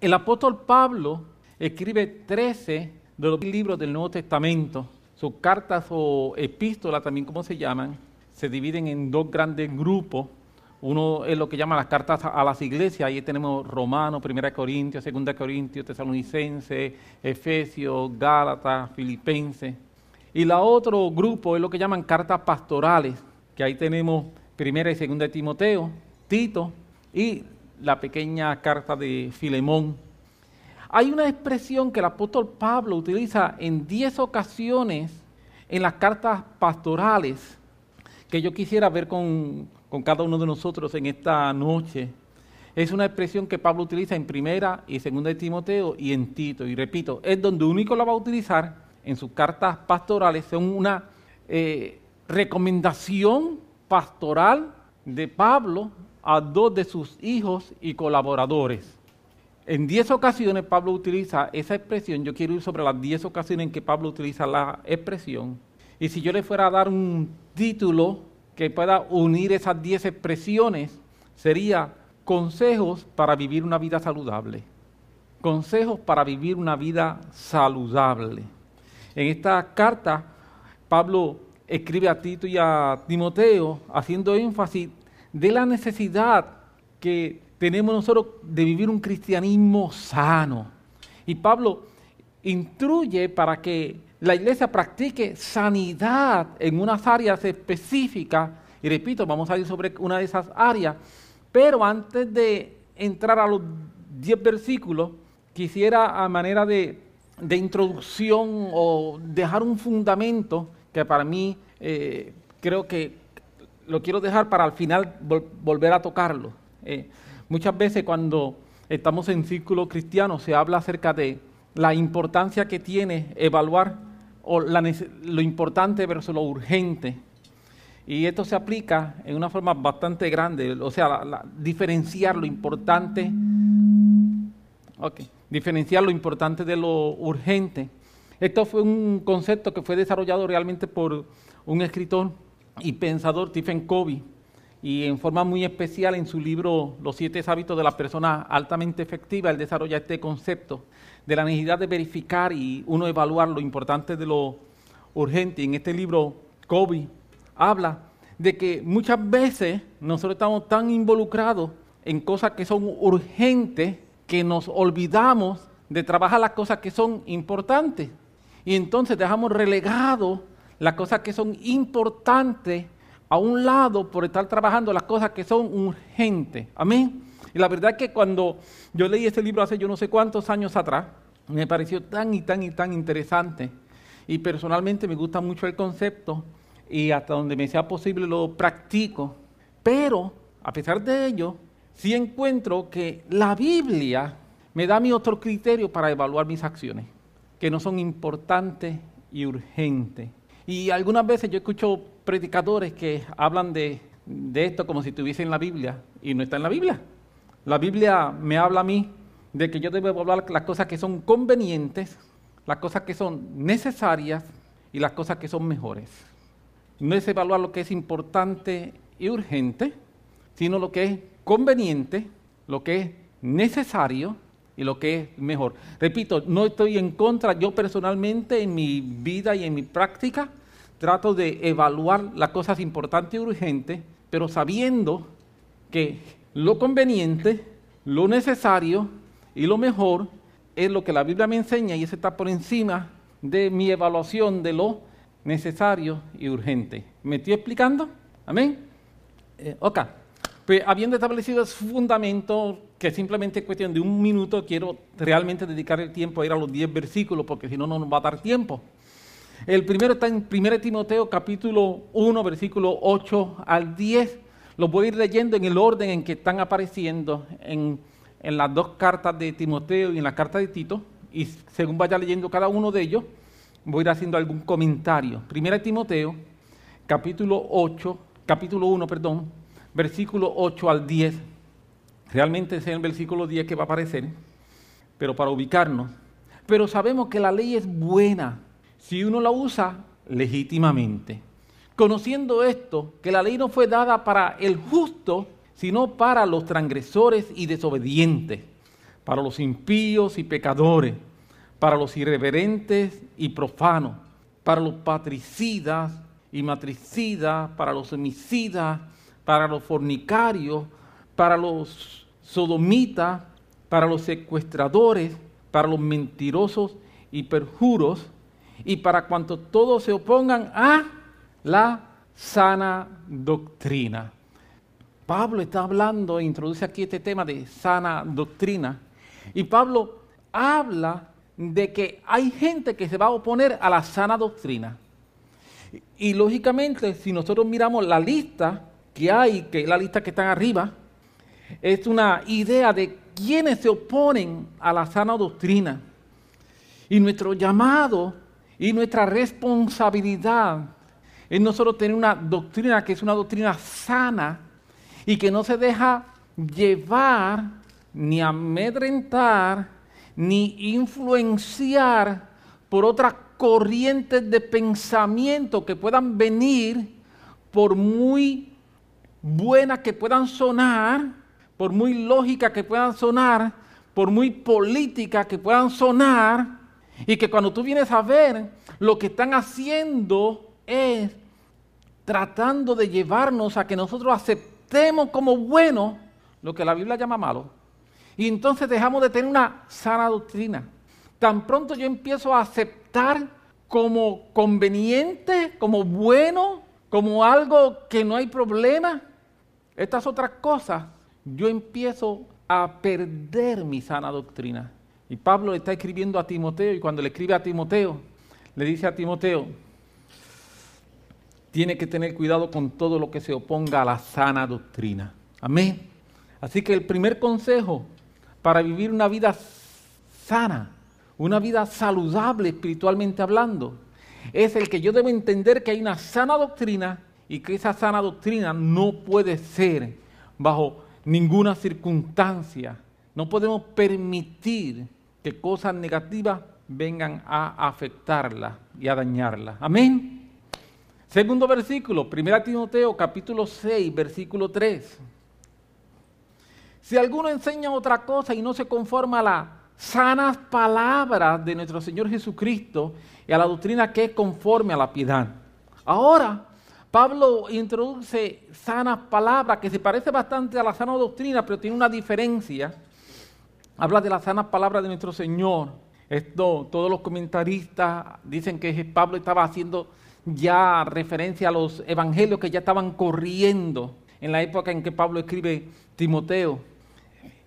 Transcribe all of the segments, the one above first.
El apóstol Pablo escribe 13 de los libros del Nuevo Testamento. Sus cartas o epístolas, también como se llaman, se dividen en dos grandes grupos. Uno es lo que llaman las cartas a las iglesias, ahí tenemos Romanos, 1 Corintios, 2 Corintios, Tesalonicenses, Efesios, Gálatas, Filipenses. Y la otro grupo es lo que llaman cartas pastorales, que ahí tenemos 1 y 2 de Timoteo, Tito y la pequeña carta de Filemón. Hay una expresión que el apóstol Pablo utiliza en 10 ocasiones en las cartas pastorales que yo quisiera ver con, con cada uno de nosotros en esta noche. Es una expresión que Pablo utiliza en primera y segunda de Timoteo y en Tito. Y repito, es donde único la va a utilizar en sus cartas pastorales. Son una eh, recomendación pastoral de Pablo a dos de sus hijos y colaboradores. En diez ocasiones Pablo utiliza esa expresión. Yo quiero ir sobre las diez ocasiones en que Pablo utiliza la expresión. Y si yo le fuera a dar un título que pueda unir esas diez expresiones, sería consejos para vivir una vida saludable. Consejos para vivir una vida saludable. En esta carta, Pablo escribe a Tito y a Timoteo haciendo énfasis de la necesidad que tenemos nosotros de vivir un cristianismo sano. Y Pablo instruye para que la iglesia practique sanidad en unas áreas específicas. Y repito, vamos a ir sobre una de esas áreas. Pero antes de entrar a los 10 versículos, quisiera a manera de, introducción o dejar un fundamento que para mí eh, creo que lo quiero dejar para al final volver a tocarlo. Eh, muchas veces cuando estamos en círculo cristiano se habla acerca de la importancia que tiene evaluar o lo importante versus lo urgente. Y esto se aplica en una forma bastante grande, o sea, diferenciar lo importante, okay, diferenciar lo importante de lo urgente. Esto fue un concepto que fue desarrollado realmente por un escritor y pensador, Stephen Covey, y en forma muy especial en su libro Los siete hábitos de la persona altamente efectiva, él desarrolla este concepto de la necesidad de verificar y uno evaluar lo importante de lo urgente. En este libro, Covey habla de que muchas veces nosotros estamos tan involucrados en cosas que son urgentes que nos olvidamos de trabajar las cosas que son importantes. Y entonces dejamos relegado las cosas que son importantes a un lado por estar trabajando las cosas que son urgentes. Amén. Y la verdad es que cuando yo leí ese libro hace yo no sé cuántos años atrás, me pareció tan y tan y tan interesante. Y personalmente me gusta mucho el concepto y hasta donde me sea posible lo practico. Pero, a pesar de ello, sí encuentro que la Biblia me da mi otro criterio para evaluar mis acciones, que no son importantes y urgentes. Y algunas veces yo escucho predicadores que hablan de, esto como si estuviese en la Biblia y no está en la Biblia. La Biblia me habla a mí de que yo debo hablar las cosas que son convenientes, las cosas que son necesarias y las cosas que son mejores. No es evaluar lo que es importante y urgente, sino lo que es conveniente, lo que es necesario y lo que es mejor. Repito, no estoy en contra, yo personalmente en mi vida y en mi práctica trato de evaluar las cosas importantes y urgentes, pero sabiendo que lo conveniente, lo necesario y lo mejor es lo que la Biblia me enseña y eso está por encima de mi evaluación de lo necesario y urgente. ¿Me estoy explicando? Amén. Eh, ok. Pues habiendo establecido ese fundamento, que simplemente es cuestión de un minuto, quiero realmente dedicar el tiempo a ir a los 10 versículos, porque si no, no nos va a dar tiempo. El primero está en 1 Timoteo capítulo 1, versículo 8 al 10. Los voy a ir leyendo en el orden en que están apareciendo en, las dos cartas de Timoteo y en la carta de Tito. Y según vaya leyendo cada uno de ellos, voy a ir haciendo algún comentario. 1 Timoteo capítulo 8, capítulo 1, perdón, versículo 8 al 10. Realmente es el versículo 10 que va a aparecer, pero para ubicarnos. Pero sabemos que la ley es buena si uno la usa legítimamente. Conociendo esto, que la ley no fue dada para el justo, sino para los transgresores y desobedientes, para los impíos y pecadores, para los irreverentes y profanos, para los patricidas y matricidas, para los homicidas, para los fornicarios, para los sodomitas, para los secuestradores, para los mentirosos y perjuros, y para cuantos todos se opongan a la sana doctrina. Pablo está hablando, introduce aquí este tema de sana doctrina, y Pablo habla de que hay gente que se va a oponer a la sana doctrina. Y, lógicamente, si nosotros miramos la lista que hay, que es la lista que está arriba, es una idea de quienes se oponen a la sana doctrina. Y nuestro llamado y nuestra responsabilidad es nosotros tener una doctrina que es una doctrina sana y que no se deja llevar ni amedrentar ni influenciar por otras corrientes de pensamiento que puedan venir por muy buenas que puedan sonar, por muy lógicas que puedan sonar, por muy políticas que puedan sonar, y que cuando tú vienes a ver, lo que están haciendo es tratando de llevarnos a que nosotros aceptemos como bueno lo que la Biblia llama malo. Y entonces dejamos de tener una sana doctrina. Tan pronto yo empiezo a aceptar como conveniente, como bueno, como algo que no hay problema, estas otras cosas, yo empiezo a perder mi sana doctrina. Y Pablo está escribiendo a Timoteo y cuando le escribe a Timoteo, le dice a Timoteo, tiene que tener cuidado con todo lo que se oponga a la sana doctrina. Amén. Así que el primer consejo para vivir una vida sana, una vida saludable espiritualmente hablando, es el que yo debo entender que hay una sana doctrina y que esa sana doctrina no puede ser bajo ninguna circunstancia. No podemos permitir que cosas negativas vengan a afectarla y a dañarla. Amén. Segundo versículo, 1 Timoteo capítulo 6, versículo 3. Si alguno enseña otra cosa y no se conforma a las sanas palabras de nuestro Señor Jesucristo y a la doctrina que es conforme a la piedad. Ahora, Pablo introduce sanas palabras que se parece bastante a la sana doctrina, pero tiene una diferencia habla de las sanas palabras de nuestro Señor. Esto, todos los comentaristas dicen que Pablo estaba haciendo ya referencia a los evangelios que ya estaban corriendo en la época en que Pablo escribe Timoteo.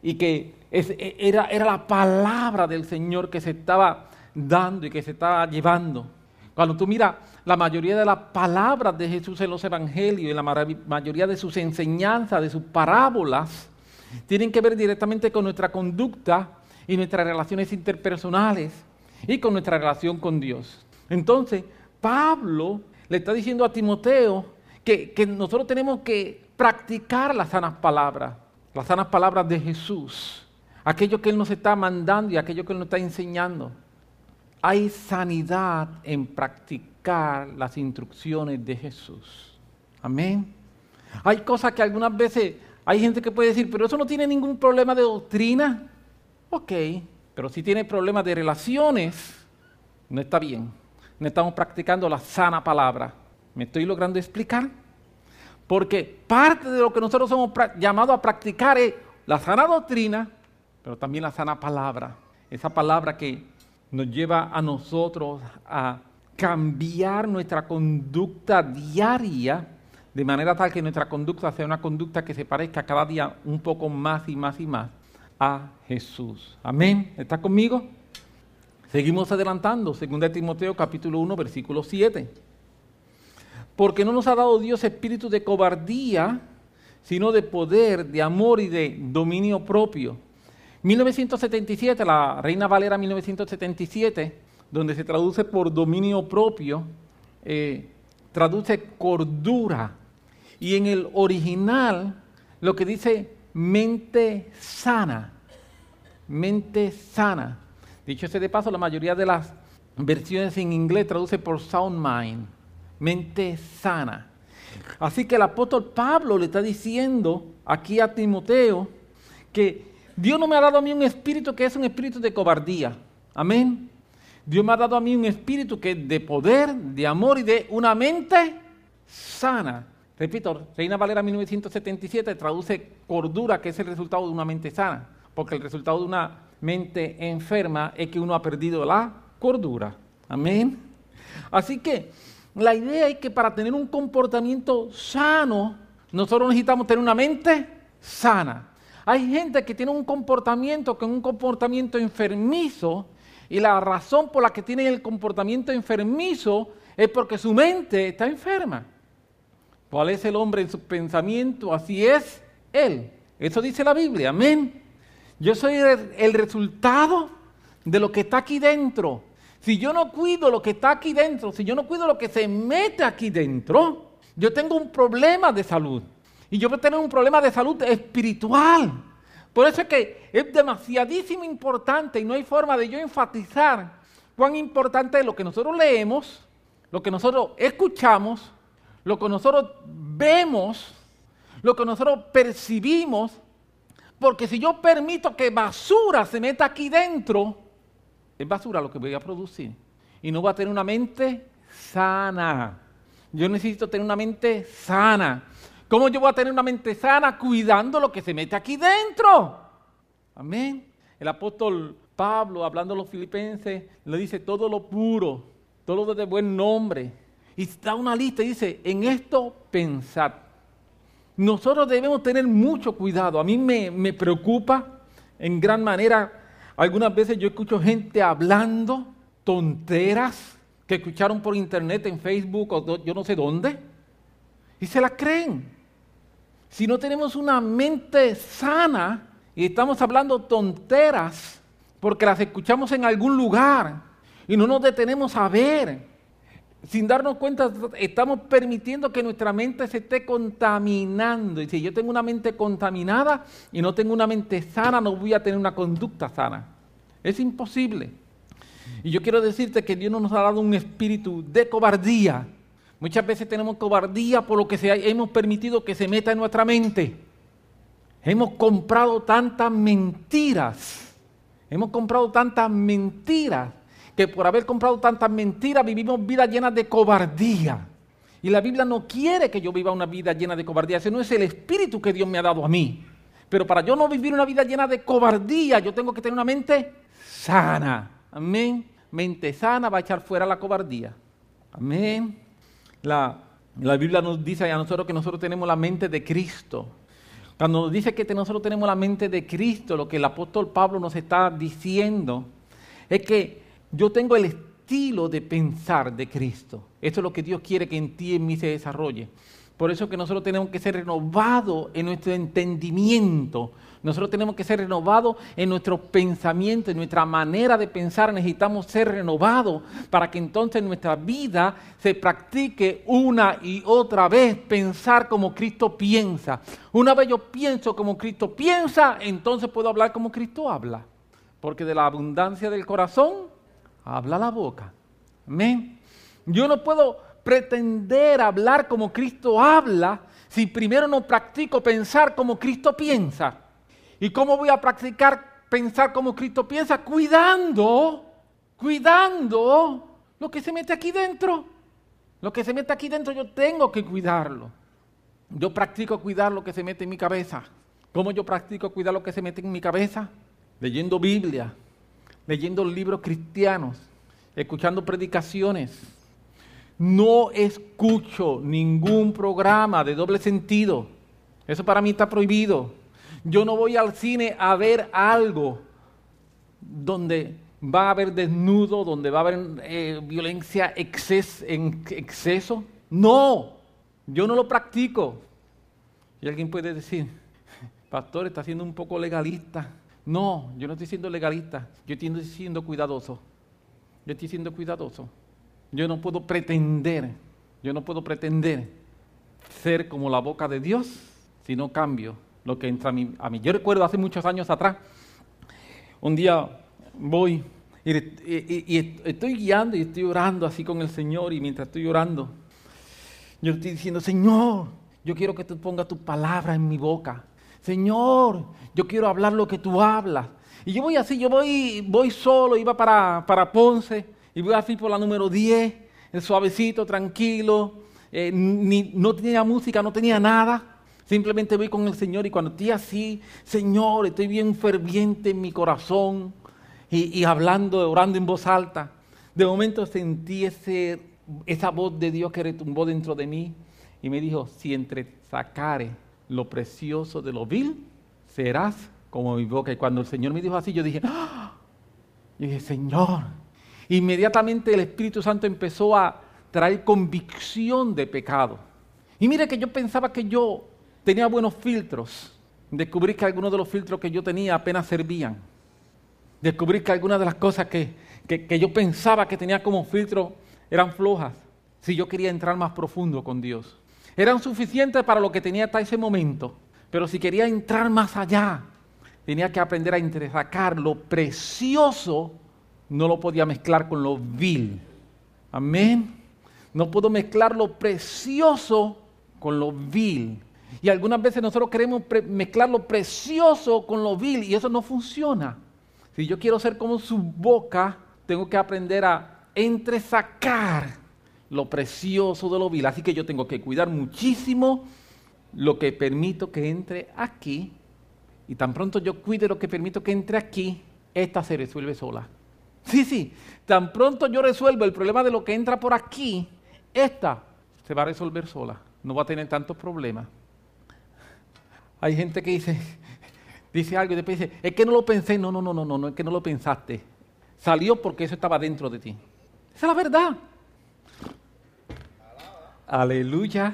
Y que era, era la palabra del Señor que se estaba dando y que se estaba llevando. Cuando tú miras la mayoría de las palabras de Jesús en los evangelios y la mayoría de sus enseñanzas, de sus parábolas, tienen que ver directamente con nuestra conducta y nuestras relaciones interpersonales y con nuestra relación con Dios. Entonces, Pablo le está diciendo a Timoteo que, nosotros tenemos que practicar las sanas palabras, las sanas palabras de Jesús, aquello que Él nos está mandando y aquello que Él nos está enseñando. Hay sanidad en practicar las instrucciones de Jesús. Amén. Hay cosas que algunas veces hay gente que puede decir, pero eso no tiene ningún problema de doctrina. Ok, pero si tiene problemas de relaciones, no está bien. No estamos practicando la sana palabra. ¿Me estoy logrando explicar? Porque parte de lo que nosotros somos llamados a practicar es la sana doctrina, pero también la sana palabra. Esa palabra que nos lleva a nosotros a cambiar nuestra conducta diaria de manera tal que nuestra conducta sea una conducta que se parezca cada día un poco más y más y más a Jesús. Amén. ¿Está conmigo? Seguimos adelantando, 2 Timoteo capítulo 1, versículo 7. Porque no nos ha dado Dios espíritu de cobardía, sino de poder, de amor y de dominio propio. 1977, la Reina Valera 1977, donde se traduce por dominio propio, eh, traduce cordura. Y en el original lo que dice mente sana, mente sana. Dicho ese de paso, la mayoría de las versiones en inglés traduce por sound mind, mente sana. Así que el apóstol Pablo le está diciendo aquí a Timoteo que Dios no me ha dado a mí un espíritu que es un espíritu de cobardía. Amén. Dios me ha dado a mí un espíritu que es de poder, de amor y de una mente sana. Repito, Reina Valera 1977 traduce cordura, que es el resultado de una mente sana, porque el resultado de una mente enferma es que uno ha perdido la cordura. Amén. Así que la idea es que para tener un comportamiento sano, nosotros necesitamos tener una mente sana. Hay gente que tiene un comportamiento que es un comportamiento enfermizo y la razón por la que tiene el comportamiento enfermizo es porque su mente está enferma. ¿Cuál es el hombre en su pensamiento? Así es él. Eso dice la Biblia. Amén. Yo soy el, resultado de lo que está aquí dentro. Si yo no cuido lo que está aquí dentro, si yo no cuido lo que se mete aquí dentro, yo tengo un problema de salud. Y yo voy a tener un problema de salud espiritual. Por eso es que es demasiadísimo importante y no hay forma de yo enfatizar cuán importante es lo que nosotros leemos, lo que nosotros escuchamos, lo que nosotros vemos, lo que nosotros percibimos, porque si yo permito que basura se meta aquí dentro, es basura lo que voy a producir. Y no voy a tener una mente sana. Yo necesito tener una mente sana. ¿Cómo yo voy a tener una mente sana cuidando lo que se mete aquí dentro? Amén. El apóstol Pablo, hablando a los filipenses, le dice todo lo puro, todo lo de buen nombre, y da una lista y dice, en esto pensad. Nosotros debemos tener mucho cuidado. A mí me, preocupa en gran manera. Algunas veces yo escucho gente hablando tonteras que escucharon por internet, en Facebook o yo no sé dónde, y se las creen. Si no tenemos una mente sana y estamos hablando tonteras porque las escuchamos en algún lugar y no nos detenemos a ver sin darnos cuenta, estamos permitiendo que nuestra mente se esté contaminando. Y si yo tengo una mente contaminada y no tengo una mente sana, no voy a tener una conducta sana. Es imposible. Y yo quiero decirte que Dios no nos ha dado un espíritu de cobardía. Muchas veces tenemos cobardía por lo que hemos permitido que se meta en nuestra mente. Hemos comprado tantas mentiras. Hemos comprado tantas mentiras por haber comprado tantas mentiras vivimos vidas llenas de cobardía. Y la Biblia no quiere que yo viva una vida llena de cobardía. Ese no es el espíritu que Dios me ha dado a mí. Pero para yo no vivir una vida llena de cobardía, yo tengo que tener una mente sana. Amén. Mente sana va a echar fuera la cobardía. Amén. La, la Biblia nos dice a nosotros que nosotros tenemos la mente de Cristo. Cuando nos dice que nosotros tenemos la mente de Cristo, lo que el apóstol Pablo nos está diciendo es que yo tengo el estilo de pensar de Cristo. Eso es lo que Dios quiere que en ti y en mí se desarrolle. Por eso que nosotros tenemos que ser renovados en nuestro entendimiento. Nosotros tenemos que ser renovados en nuestros pensamientos, en nuestra manera de pensar. Necesitamos ser renovados para que entonces en nuestra vida se practique una y otra vez pensar como Cristo piensa. Una vez yo pienso como Cristo piensa, entonces puedo hablar como Cristo habla. Porque de la abundancia del corazón habla la boca. Amén. Yo no puedo pretender hablar como Cristo habla si primero no practico pensar como Cristo piensa. ¿Y cómo voy a practicar pensar como Cristo piensa? Cuidando, cuidando lo que se mete aquí dentro. Lo que se mete aquí dentro yo tengo que cuidarlo. Yo practico cuidar lo que se mete en mi cabeza. ¿Cómo yo practico cuidar lo que se mete en mi cabeza? Leyendo Biblia, leyendo libros cristianos, escuchando predicaciones. No escucho ningún programa de doble sentido. Eso para mí está prohibido. Yo no voy al cine a ver algo donde va a haber desnudo, donde va a haber eh, violencia en exceso. No, yo no lo practico. Y alguien puede decir, pastor, está siendo un poco legalista. No, yo no estoy siendo legalista, yo estoy siendo cuidadoso. Yo estoy siendo cuidadoso. Yo no puedo pretender, yo no puedo pretender ser como la boca de Dios si no cambio lo que entra a mí. A mí. Yo recuerdo hace muchos años atrás, un día voy y, y, estoy guiando y estoy orando así con el Señor y mientras estoy orando, yo estoy diciendo, Señor, yo quiero que tú pongas tu palabra en mi boca. Señor, yo quiero hablar lo que tú hablas. Y yo voy así, yo voy, voy solo, iba para, para Ponce, y voy así por la número 10, el suavecito, tranquilo, eh, ni, no tenía música, no tenía nada. Simplemente voy con el Señor y cuando estoy así, Señor, estoy bien ferviente en mi corazón y, y hablando, orando en voz alta, de momento sentí ese, esa voz de Dios que retumbó dentro de mí y me dijo, si entre sacare lo precioso de lo vil, serás como mi boca. Y cuando el Señor me dijo así, yo dije, ¡Ah! yo dije, Señor. Inmediatamente el Espíritu Santo empezó a traer convicción de pecado. Y mire que yo pensaba que yo tenía buenos filtros. Descubrí que algunos de los filtros que yo tenía apenas servían. Descubrí que algunas de las cosas que, que, yo pensaba que tenía como filtro eran flojas. Si yo quería entrar más profundo con Dios. Eran suficientes para lo que tenía hasta ese momento. Pero si quería entrar más allá, tenía que aprender a entresacar lo precioso, no lo podía mezclar con lo vil. Amén. No puedo mezclar lo precioso con lo vil. Y algunas veces nosotros queremos mezclar lo precioso con lo vil y eso no funciona. Si yo quiero ser como su boca, tengo que aprender a entresacar lo precioso de lo vil. Así que yo tengo que cuidar muchísimo lo que permito que entre aquí. Y tan pronto yo cuide lo que permito que entre aquí, esta se resuelve sola. Sí, sí, tan pronto yo resuelvo el problema de lo que entra por aquí, esta se va a resolver sola. No va a tener tantos problemas. Hay gente que dice, dice algo y después dice, es que no lo pensé. No, no, no, no, no, no es que no lo pensaste. Salió porque eso estaba dentro de ti. Esa es la verdad. Aleluya.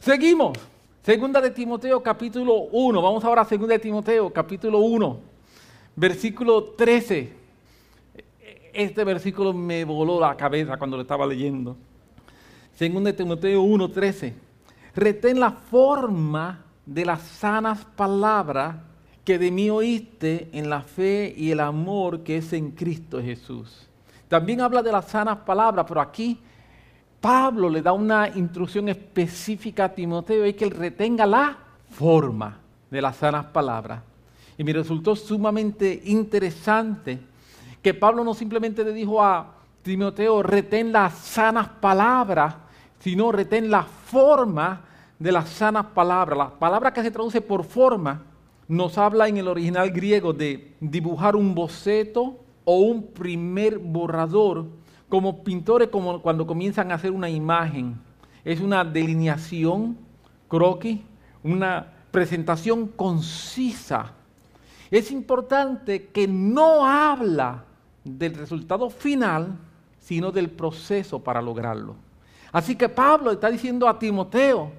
Seguimos. Segunda de Timoteo capítulo 1. Vamos ahora a Segunda de Timoteo capítulo 1, versículo 13. Este versículo me voló la cabeza cuando lo estaba leyendo. Segunda de Timoteo 1, 13. Retén la forma de las sanas palabras que de mí oíste en la fe y el amor que es en Cristo Jesús. También habla de las sanas palabras, pero aquí Pablo le da una instrucción específica a Timoteo, es que él retenga la forma de las sanas palabras. Y me resultó sumamente interesante que Pablo no simplemente le dijo a Timoteo, retén las sanas palabras, sino retén la forma de las sanas palabras. La palabra que se traduce por forma nos habla en el original griego de dibujar un boceto o un primer borrador, como pintores como cuando comienzan a hacer una imagen. Es una delineación, croquis, una presentación concisa. Es importante que no habla del resultado final, sino del proceso para lograrlo. Así que Pablo está diciendo a Timoteo,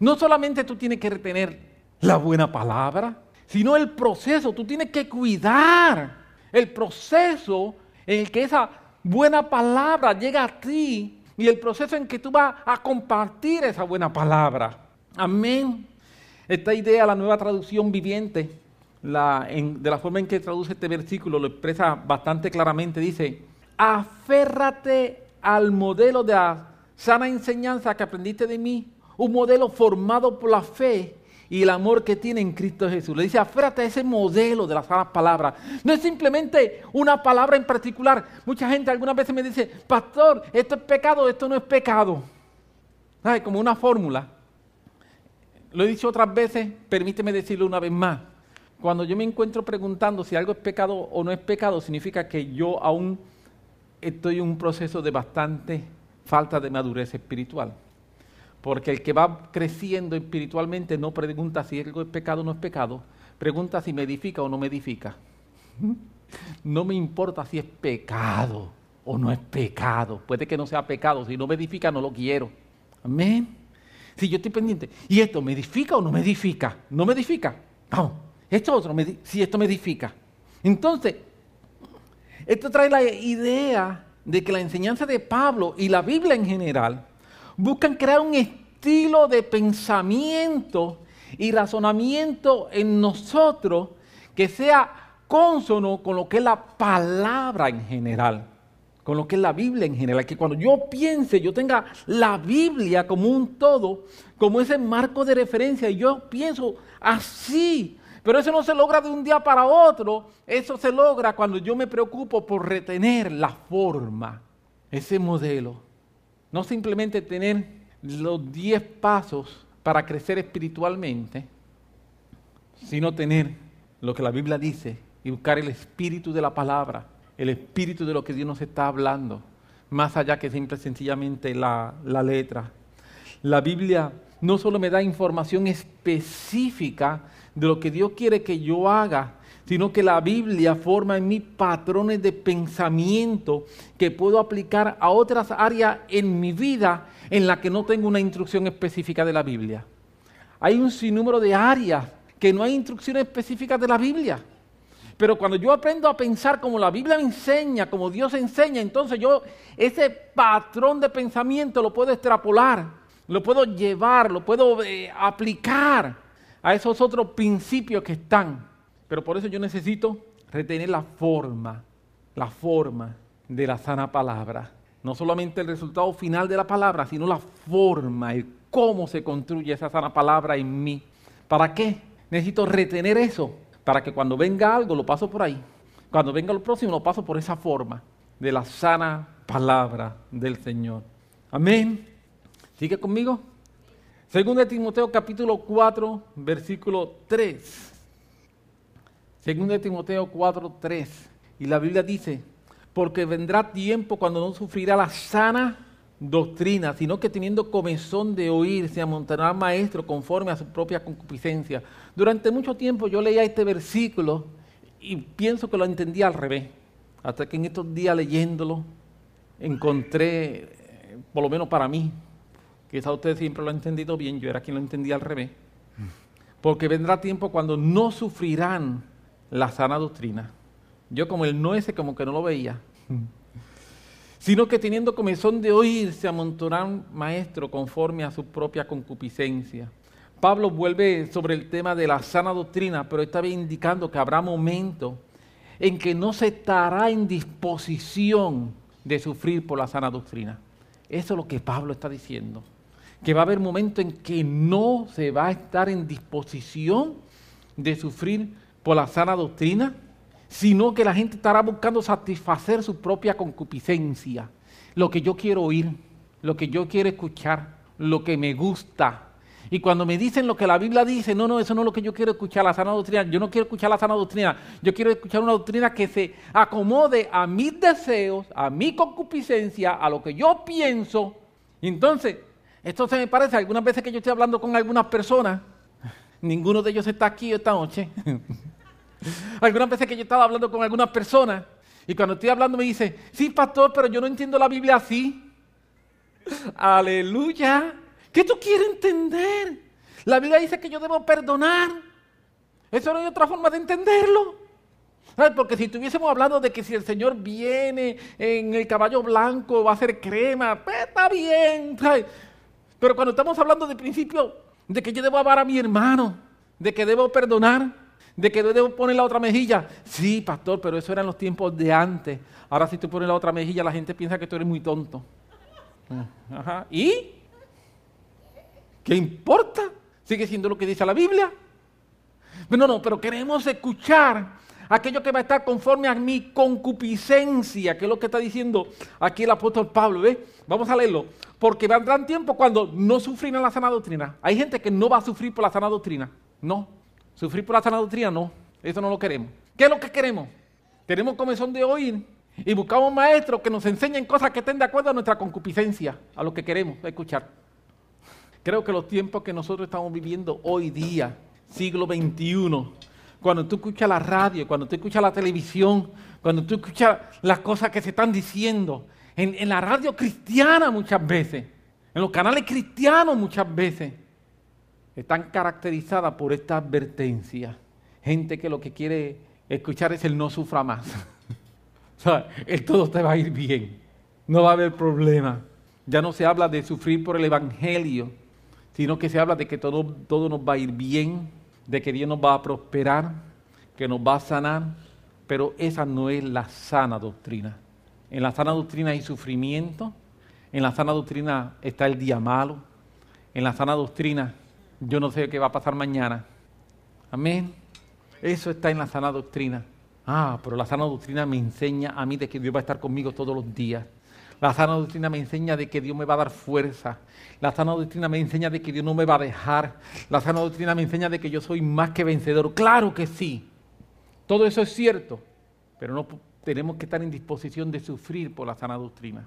no solamente tú tienes que retener la buena palabra, sino el proceso. Tú tienes que cuidar el proceso en el que esa buena palabra llega a ti y el proceso en que tú vas a compartir esa buena palabra. Amén. Esta idea, la nueva traducción viviente, de la forma en que traduce este versículo, lo expresa bastante claramente. Dice, aférrate al modelo de sana enseñanza que aprendiste de mí un modelo formado por la fe y el amor que tiene en Cristo Jesús. Le dice, aférrate a ese modelo de las sanas palabras. No es simplemente una palabra en particular. Mucha gente algunas veces me dice, pastor, esto es pecado, esto no es pecado. ¿Sabes? Como una fórmula. Lo he dicho otras veces, permíteme decirlo una vez más. Cuando yo me encuentro preguntando si algo es pecado o no es pecado, significa que yo aún estoy en un proceso de bastante falta de madurez espiritual. Porque el que va creciendo espiritualmente no pregunta si algo es pecado o no es pecado, pregunta si me edifica o no me edifica. No me importa si es pecado o no es pecado. Puede que no sea pecado. Si no me edifica, no lo quiero. Amén. Si yo estoy pendiente, ¿y esto me edifica o no me edifica? ¿No me edifica? Vamos, esto otro, si esto me edifica. Entonces, esto trae la idea de que la enseñanza de Pablo y la Biblia en general buscan crear un estilo de pensamiento y razonamiento en nosotros que sea consono con lo que es la palabra en general. con lo que es la Biblia en general, que cuando yo piense, yo tenga la Biblia como un todo, como ese marco de referencia, y yo pienso así, pero eso no se logra de un día para otro, eso se logra cuando yo me preocupo por retener la forma, ese modelo. No simplemente tener los 10 pasos para crecer espiritualmente, sino tener lo que la Biblia dice y buscar el espíritu de la palabra, el espíritu de lo que Dios nos está hablando, más allá que simple sencillamente la, la letra. La Biblia no solo me da información específica de lo que Dios quiere que yo haga, sino que la Biblia forma en mí patrones de pensamiento que puedo aplicar a otras áreas en mi vida en las que no tengo una instrucción específica de la Biblia. Hay un sinnúmero de áreas que no hay instrucciones específicas de la Biblia. Pero cuando yo aprendo a pensar como la Biblia me enseña, como Dios enseña, entonces yo ese patrón de pensamiento lo puedo extrapolar, lo puedo llevar, lo puedo eh, aplicar a esos otros principios que están. Pero por eso yo necesito retener la forma, la forma de la sana palabra. No solamente el resultado final de la palabra, sino la forma, el cómo se construye esa sana palabra en mí. ¿Para qué? Necesito retener eso para que cuando venga algo lo paso por ahí. Cuando venga lo próximo lo paso por esa forma de la sana palabra del Señor. Amén. ¿Sigue conmigo? Segundo de Timoteo capítulo 4, versículo 3. Segundo de Timoteo 4, 3. Y la Biblia dice, porque vendrá tiempo cuando no sufrirá la sana doctrina, sino que teniendo comezón de oír, se amontará maestro conforme a su propia concupiscencia. Durante mucho tiempo yo leía este versículo y pienso que lo entendía al revés. Hasta que en estos días leyéndolo encontré, eh, por lo menos para mí, Quizá usted siempre lo ha entendido bien, yo era quien lo entendía al revés. Porque vendrá tiempo cuando no sufrirán la sana doctrina. Yo como el no ese como que no lo veía. Sino que teniendo comezón de oír se amontonarán maestros conforme a su propia concupiscencia. Pablo vuelve sobre el tema de la sana doctrina, pero está indicando que habrá momentos en que no se estará en disposición de sufrir por la sana doctrina. Eso es lo que Pablo está diciendo que va a haber momentos en que no se va a estar en disposición de sufrir por la sana doctrina, sino que la gente estará buscando satisfacer su propia concupiscencia, lo que yo quiero oír, lo que yo quiero escuchar, lo que me gusta. Y cuando me dicen lo que la Biblia dice, no, no, eso no es lo que yo quiero escuchar, la sana doctrina. Yo no quiero escuchar la sana doctrina. Yo quiero escuchar una doctrina que se acomode a mis deseos, a mi concupiscencia, a lo que yo pienso. Entonces, esto se me parece algunas veces que yo estoy hablando con algunas personas, ninguno de ellos está aquí esta noche. algunas veces que yo estaba hablando con algunas personas y cuando estoy hablando me dice, sí, pastor, pero yo no entiendo la Biblia así. Aleluya. ¿Qué tú quieres entender? La Biblia dice que yo debo perdonar. Eso no hay otra forma de entenderlo. Porque si estuviésemos hablando de que si el Señor viene en el caballo blanco va a ser crema, pues está bien. Pero cuando estamos hablando de principio de que yo debo amar a mi hermano, de que debo perdonar, de que debo poner la otra mejilla. Sí, pastor, pero eso era en los tiempos de antes. Ahora si tú pones la otra mejilla, la gente piensa que tú eres muy tonto. Ajá. ¿Y? ¿Qué importa? Sigue siendo lo que dice la Biblia. No, no, pero queremos escuchar aquello que va a estar conforme a mi concupiscencia, que es lo que está diciendo aquí el apóstol Pablo. ¿Ve? Vamos a leerlo. Porque vendrán tiempo cuando no sufrirán la sana doctrina. Hay gente que no va a sufrir por la sana doctrina. No. Sufrir por la sana doctrina, no. Eso no lo queremos. ¿Qué es lo que queremos? Tenemos comezón de oír y buscamos maestros que nos enseñen cosas que estén de acuerdo a nuestra concupiscencia, a lo que queremos escuchar. Creo que los tiempos que nosotros estamos viviendo hoy día, siglo XXI, cuando tú escuchas la radio, cuando tú escuchas la televisión, cuando tú escuchas las cosas que se están diciendo, en, la radio cristiana muchas veces, en los canales cristianos muchas veces, están caracterizadas por esta advertencia. Gente que lo que quiere escuchar es el no sufra más. o sea, el todo te va a ir bien. No va a haber problema. Ya no se habla de sufrir por el Evangelio, sino que se habla de que todo, todo nos va a ir bien, de que Dios nos va a prosperar, que nos va a sanar, pero esa no es la sana doctrina. En la sana doctrina hay sufrimiento. En la sana doctrina está el día malo. En la sana doctrina yo no sé qué va a pasar mañana. Amén. Eso está en la sana doctrina. Ah, pero la sana doctrina me enseña a mí de que Dios va a estar conmigo todos los días. La sana doctrina me enseña de que Dios me va a dar fuerza. La sana doctrina me enseña de que Dios no me va a dejar. La sana doctrina me enseña de que yo soy más que vencedor. Claro que sí. Todo eso es cierto. Pero no tenemos que estar en disposición de sufrir por la sana doctrina.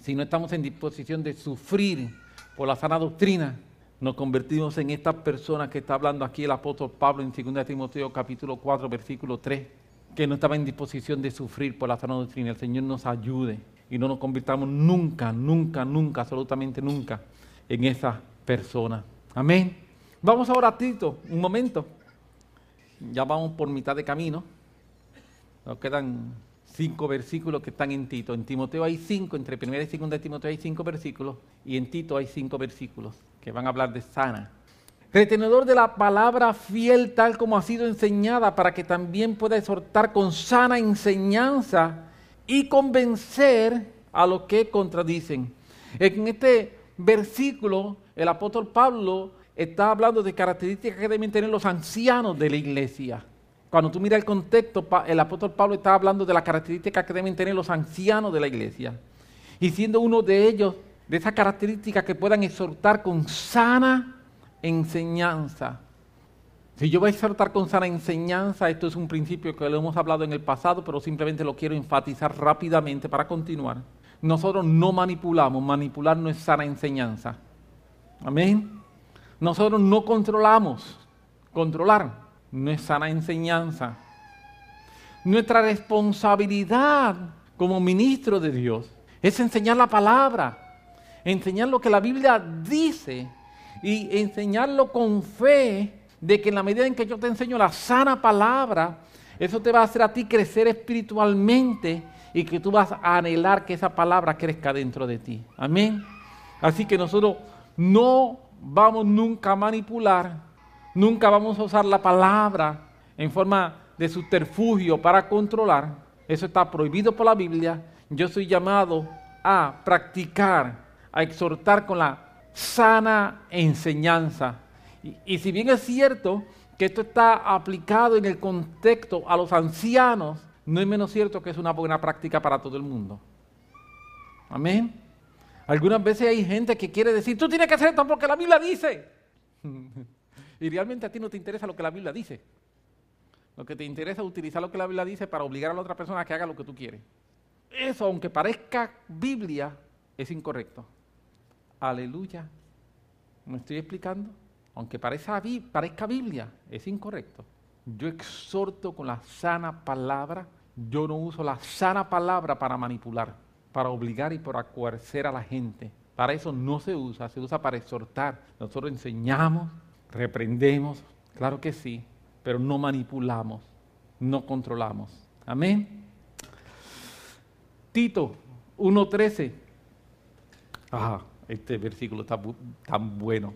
Si no estamos en disposición de sufrir por la sana doctrina, nos convertimos en esta persona que está hablando aquí el apóstol Pablo en 2 Timoteo capítulo 4 versículo 3, que no estaba en disposición de sufrir por la sana doctrina. El Señor nos ayude y no nos convirtamos nunca, nunca, nunca, absolutamente nunca en esa persona. Amén. Vamos ahora a Tito, un momento. Ya vamos por mitad de camino. Nos quedan cinco versículos que están en Tito. En Timoteo hay cinco, entre primera y segunda de Timoteo hay cinco versículos, y en Tito hay cinco versículos que van a hablar de sana. Retenedor de la palabra fiel tal como ha sido enseñada, para que también pueda exhortar con sana enseñanza y convencer a los que contradicen. En este versículo, el apóstol Pablo está hablando de características que deben tener los ancianos de la iglesia. Cuando tú miras el contexto, el apóstol Pablo está hablando de las características que deben tener los ancianos de la iglesia. Y siendo uno de ellos, de esas características que puedan exhortar con sana enseñanza. Si yo voy a exhortar con sana enseñanza, esto es un principio que lo hemos hablado en el pasado, pero simplemente lo quiero enfatizar rápidamente para continuar. Nosotros no manipulamos, manipular no es sana enseñanza. Amén. Nosotros no controlamos, controlar no es sana enseñanza. Nuestra responsabilidad como ministro de Dios es enseñar la palabra, enseñar lo que la Biblia dice y enseñarlo con fe de que en la medida en que yo te enseño la sana palabra, eso te va a hacer a ti crecer espiritualmente y que tú vas a anhelar que esa palabra crezca dentro de ti. Amén. Así que nosotros no vamos nunca a manipular, Nunca vamos a usar la palabra en forma de subterfugio para controlar. Eso está prohibido por la Biblia. Yo soy llamado a practicar, a exhortar con la sana enseñanza. Y, si bien es cierto que esto está aplicado en el contexto a los ancianos, no es menos cierto que es una buena práctica para todo el mundo. Amén. Algunas veces hay gente que quiere decir, tú tienes que hacer esto porque la Biblia dice. Y realmente a ti no te interesa lo que la Biblia dice. Lo que te interesa es utilizar lo que la Biblia dice para obligar a la otra persona a que haga lo que tú quieres. Eso, aunque parezca Biblia, es incorrecto. Aleluya. ¿Me estoy explicando? Aunque parezca, Biblia, es incorrecto. Yo exhorto con la sana palabra. Yo no uso la sana palabra para manipular, para obligar y para coercer a la gente. Para eso no se usa, se usa para exhortar. Nosotros enseñamos, reprendemos, claro que sí, pero no manipulamos, no controlamos. Amén. Tito 1.13. Ajá, este versículo está tan bueno.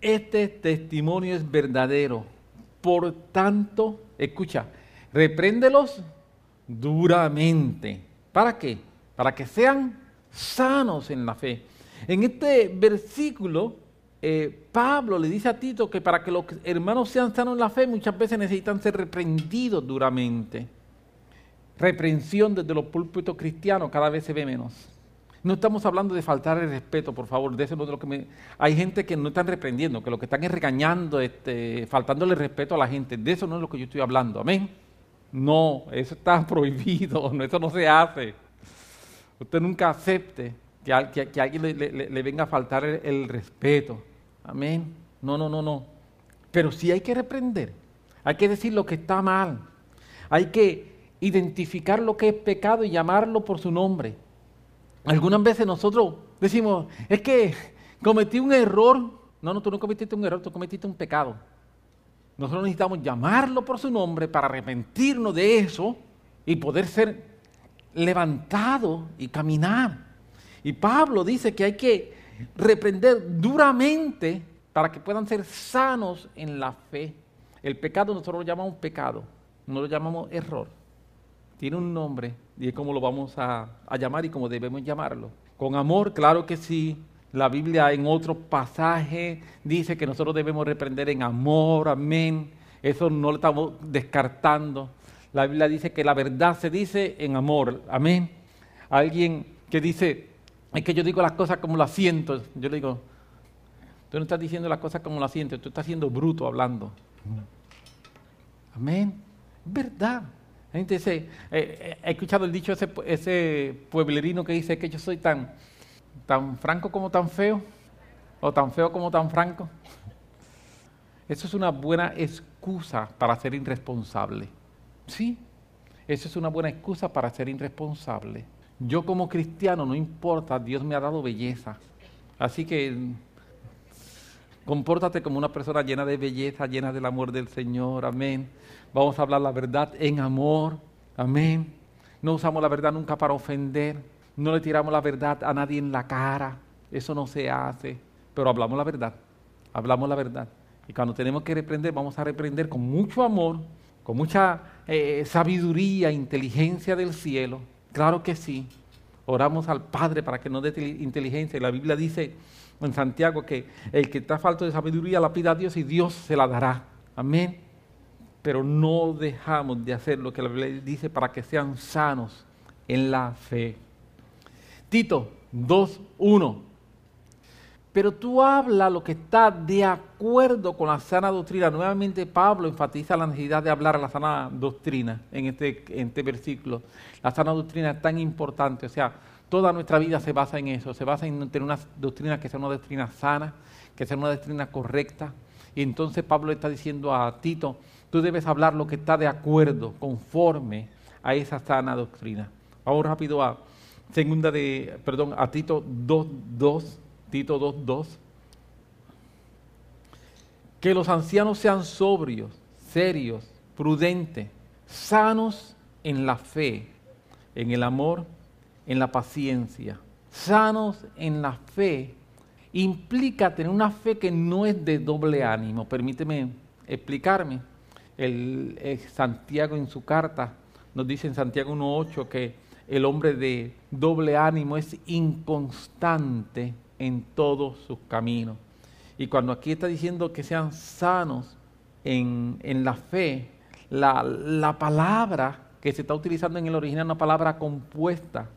Este testimonio es verdadero. Por tanto, escucha, repréndelos duramente. ¿Para qué? Para que sean sanos en la fe. En este versículo eh, Pablo le dice a Tito que para que los hermanos sean sanos en la fe muchas veces necesitan ser reprendidos duramente. Reprensión desde los púlpitos cristianos cada vez se ve menos. No estamos hablando de faltar el respeto, por favor, de eso no es lo que me... Hay gente que no están reprendiendo, que lo que están es regañando, este, faltándole respeto a la gente. De eso no es lo que yo estoy hablando, amén. No, eso está prohibido, eso no se hace. Usted nunca acepte que, alguien le, venga a faltar el respeto. Amén. No, no, no, no. Pero sí hay que reprender. Hay que decir lo que está mal. Hay que identificar lo que es pecado y llamarlo por su nombre. Algunas veces nosotros decimos, es que cometí un error. No, no, tú no cometiste un error, tú cometiste un pecado. Nosotros necesitamos llamarlo por su nombre para arrepentirnos de eso y poder ser levantado y caminar. Y Pablo dice que hay que reprender duramente para que puedan ser sanos en la fe. El pecado nosotros lo llamamos pecado, no lo llamamos error. Tiene un nombre y es como lo vamos a, a llamar y como debemos llamarlo. Con amor, claro que sí. La Biblia en otro pasaje dice que nosotros debemos reprender en amor, amén. Eso no lo estamos descartando. La Biblia dice que la verdad se dice en amor, amén. Alguien que dice, es que yo digo las cosas como las siento. Yo le digo, tú no estás diciendo las cosas como las siento, tú estás siendo bruto hablando. Amén. Es verdad. La eh, eh, he escuchado el dicho ese, ese pueblerino que dice que yo soy tan, tan franco como tan feo, o tan feo como tan franco. Eso es una buena excusa para ser irresponsable. Sí, eso es una buena excusa para ser irresponsable. Yo como cristiano, no importa, Dios me ha dado belleza. Así que compórtate como una persona llena de belleza, llena del amor del Señor. Amén. Vamos a hablar la verdad en amor. Amén. No usamos la verdad nunca para ofender. No le tiramos la verdad a nadie en la cara. Eso no se hace. Pero hablamos la verdad. Hablamos la verdad. Y cuando tenemos que reprender, vamos a reprender con mucho amor, con mucha eh, sabiduría, inteligencia del cielo Claro que sí. Oramos al Padre para que nos dé inteligencia. Y la Biblia dice en Santiago que el que está falto de sabiduría la pida a Dios y Dios se la dará. Amén. Pero no dejamos de hacer lo que la Biblia dice para que sean sanos en la fe. Tito 2.1 pero tú habla lo que está de acuerdo con la sana doctrina. Nuevamente Pablo enfatiza la necesidad de hablar a la sana doctrina en este, en este versículo. La sana doctrina es tan importante, o sea, toda nuestra vida se basa en eso, se basa en tener una doctrina que sea una doctrina sana, que sea una doctrina correcta. Y entonces Pablo está diciendo a Tito, tú debes hablar lo que está de acuerdo, conforme a esa sana doctrina. Vamos rápido a segunda de, perdón, a Tito 2.2 Tito 2.2, que los ancianos sean sobrios, serios, prudentes, sanos en la fe, en el amor, en la paciencia. Sanos en la fe implica tener una fe que no es de doble ánimo. Permíteme explicarme. El, el Santiago en su carta nos dice en Santiago 1.8 que el hombre de doble ánimo es inconstante en todos sus caminos. Y cuando aquí está diciendo que sean sanos en, la fe, la, palabra que se está utilizando en el original es una palabra compuesta.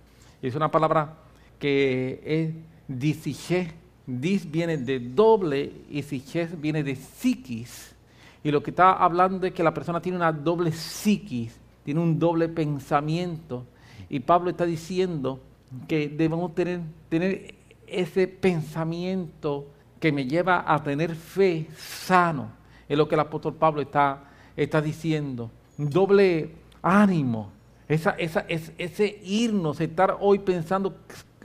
Es una palabra que es disiché. Dis viene de doble y siches viene de psiquis. Y lo que está hablando es que la persona tiene una doble psiquis, tiene un doble pensamiento. Y Pablo está diciendo que debemos tener, tener ese pensamiento que me lleva a tener fe sano. Es lo que el apóstol Pablo está, está diciendo. Doble ánimo. Esa, esa, ese irnos, estar hoy pensando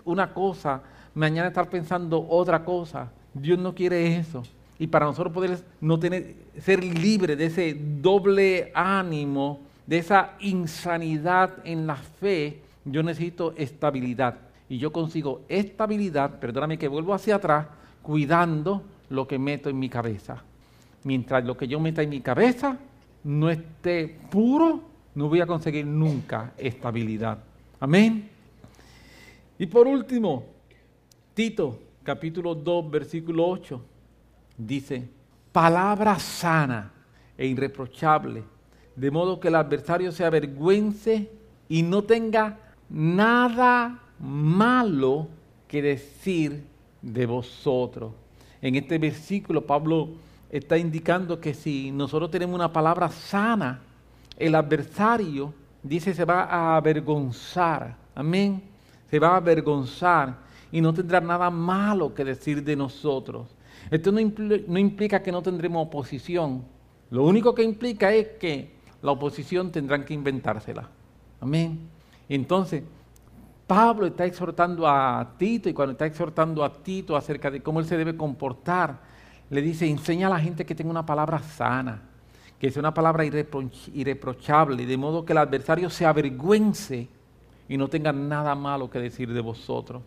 una cosa, mañana estar pensando otra cosa. Dios no quiere eso. Y para nosotros poder no tener, ser libres de ese doble ánimo, de esa insanidad en la fe, yo necesito estabilidad y yo consigo estabilidad, perdóname que vuelvo hacia atrás, cuidando lo que meto en mi cabeza. Mientras lo que yo meta en mi cabeza no esté puro, no voy a conseguir nunca estabilidad. Amén. Y por último, Tito, capítulo 2, versículo 8, dice, palabra sana e irreprochable, de modo que el adversario se avergüence y no tenga nada malo que decir de vosotros. En este versículo Pablo está indicando que si nosotros tenemos una palabra sana, el adversario dice se va a avergonzar. Amén. Se va a avergonzar y no tendrá nada malo que decir de nosotros. Esto no, implica que no tendremos oposición. Lo único que implica es que la oposición tendrán que inventársela. Amén. Entonces, Pablo está exhortando a Tito y cuando está exhortando a Tito acerca de cómo él se debe comportar, le dice, enseña a la gente que tenga una palabra sana, que sea una palabra irreprochable, de modo que el adversario se avergüence y no tenga nada malo que decir de vosotros.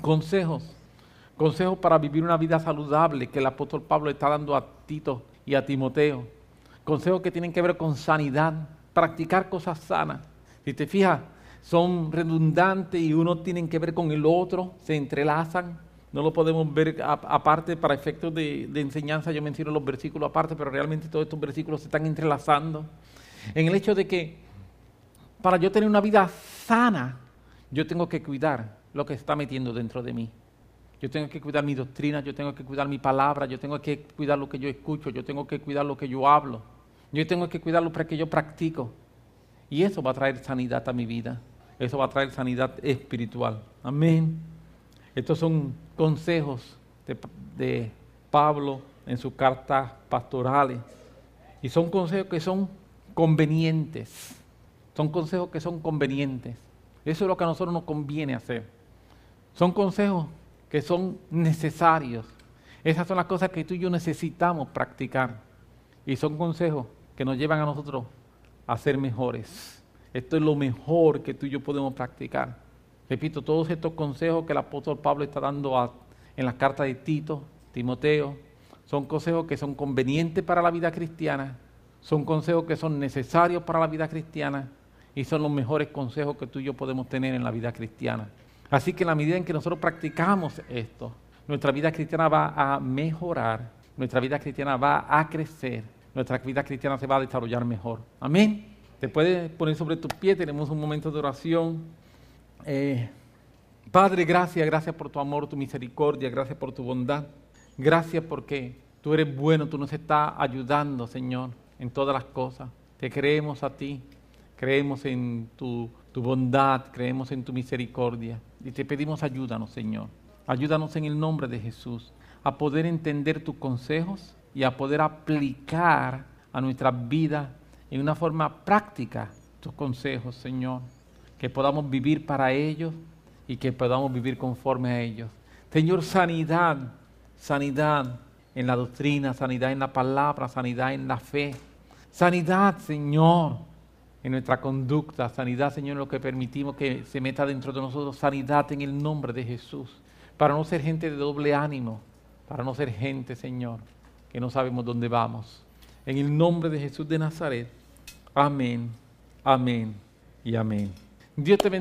Consejos, consejos para vivir una vida saludable que el apóstol Pablo está dando a Tito y a Timoteo. Consejos que tienen que ver con sanidad, practicar cosas sanas Si te fijas, son redundantes y uno tienen que ver con el otro, se entrelazan. No lo podemos ver aparte para efectos de, enseñanza. Yo menciono los versículos aparte, pero realmente todos estos versículos se están entrelazando. En el hecho de que para yo tener una vida sana, yo tengo que cuidar lo que está metiendo dentro de mí. Yo tengo que cuidar mi doctrina, yo tengo que cuidar mi palabra, yo tengo que cuidar lo que yo escucho, yo tengo que cuidar lo que yo hablo, yo tengo que cuidar lo que yo practico. Y eso va a traer sanidad a mi vida, eso va a traer sanidad espiritual. Amén. Estos son consejos de, Pablo en sus cartas pastorales. Y son consejos que son convenientes. Son consejos que son convenientes. Eso es lo que a nosotros nos conviene hacer. Son consejos que son necesarios. Esas son las cosas que tú y yo necesitamos practicar. Y son consejos que nos llevan a nosotros a ser mejores. Esto es lo mejor que tú y yo podemos practicar. Repito, todos estos consejos que el apóstol Pablo está dando en las cartas de Tito, Timoteo, son consejos que son convenientes para la vida cristiana, son consejos que son necesarios para la vida cristiana y son los mejores consejos que tú y yo podemos tener en la vida cristiana. Así que en la medida en que nosotros practicamos esto, nuestra vida cristiana va a mejorar, nuestra vida cristiana va a crecer, nuestra vida cristiana se va a desarrollar mejor. Amén. Te puedes poner sobre tus pies, tenemos un momento de oración. Eh, Padre, gracias, gracias por tu amor, tu misericordia, gracias por tu bondad. Gracias porque tú eres bueno, tú nos estás ayudando, Señor, en todas las cosas. Te creemos a ti, creemos en tu, tu bondad, creemos en tu misericordia. Y te pedimos ayúdanos, Señor. Ayúdanos en el nombre de Jesús a poder entender tus consejos y a poder aplicar a nuestra vida en una forma práctica tus consejos, Señor. Que podamos vivir para ellos y que podamos vivir conforme a ellos. Señor, sanidad, sanidad en la doctrina, sanidad en la palabra, sanidad en la fe. Sanidad, Señor, en nuestra conducta, sanidad, Señor, en lo que permitimos que se meta dentro de nosotros, sanidad en el nombre de Jesús, para no ser gente de doble ánimo, para no ser gente, Señor, que no sabemos dónde vamos. En el nombre de Jesús de Nazaret, amén, amén y amén. Dios te bendiga.